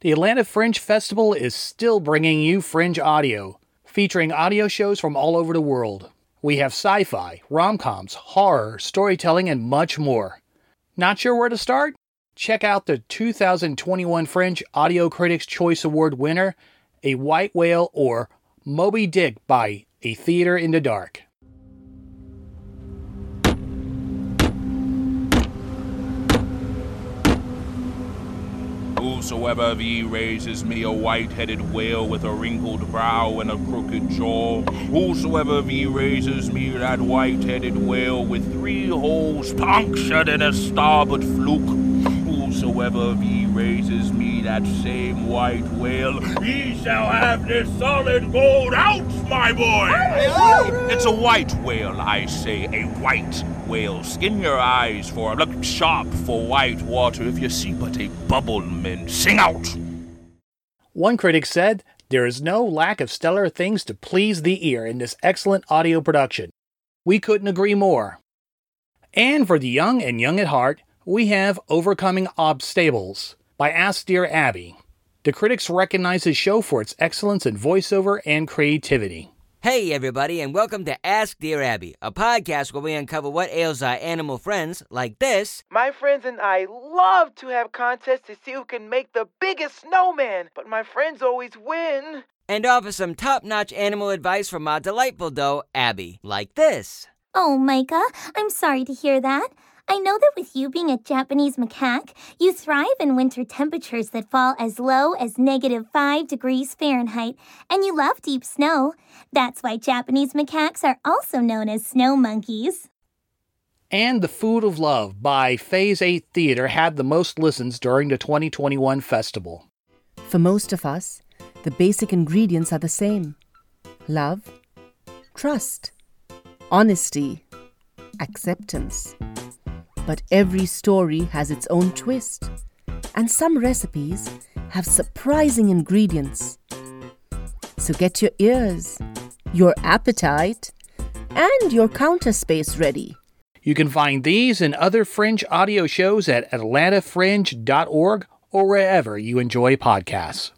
The Atlanta Fringe Festival is still bringing you Fringe audio, featuring audio shows from all over the world. We have sci fi, rom coms, horror, storytelling, and much more. Not sure where to start? Check out the 2021 Fringe Audio Critics Choice Award winner, A White Whale or Moby Dick by A Theater in the Dark. Whosoever of ye raises me a white-headed whale with a wrinkled brow and a crooked jaw, whosoever of ye raises me that white-headed whale with three holes punctured in a starboard fluke, whosoever of ye raises me that same white whale, ye shall have this solid gold ounce, my boy! It's a white whale, I say, a white whale. Skin your eyes for look sharp for white water. If you see but a bubble, men, sing out! One critic said, There is no lack of stellar things to please the ear in this excellent audio production. We couldn't agree more. And for the young and young at heart, we have Overcoming Obstables by Ask Deer Abby. The critics recognize his show for its excellence in voiceover and creativity. Hey, everybody, and welcome to Ask Deer Abby, a podcast where we uncover what ails our animal friends like this. My friends and I love to have contests to see who can make the biggest snowman, but my friends always win. And offer some top notch animal advice from our delightful doe, Abby, like this. Oh, Micah, I'm sorry to hear that. I know that with you being a Japanese macaque, you thrive in winter temperatures that fall as low as negative 5 degrees Fahrenheit, and you love deep snow. That's why Japanese macaques are also known as snow monkeys. And The Food of Love by Phase 8 Theater had the most listens during the 2021 festival. For most of us, the basic ingredients are the same love, trust, honesty, acceptance. But every story has its own twist, and some recipes have surprising ingredients. So get your ears, your appetite, and your counter space ready. You can find these and other Fringe audio shows at atlantafringe.org or wherever you enjoy podcasts.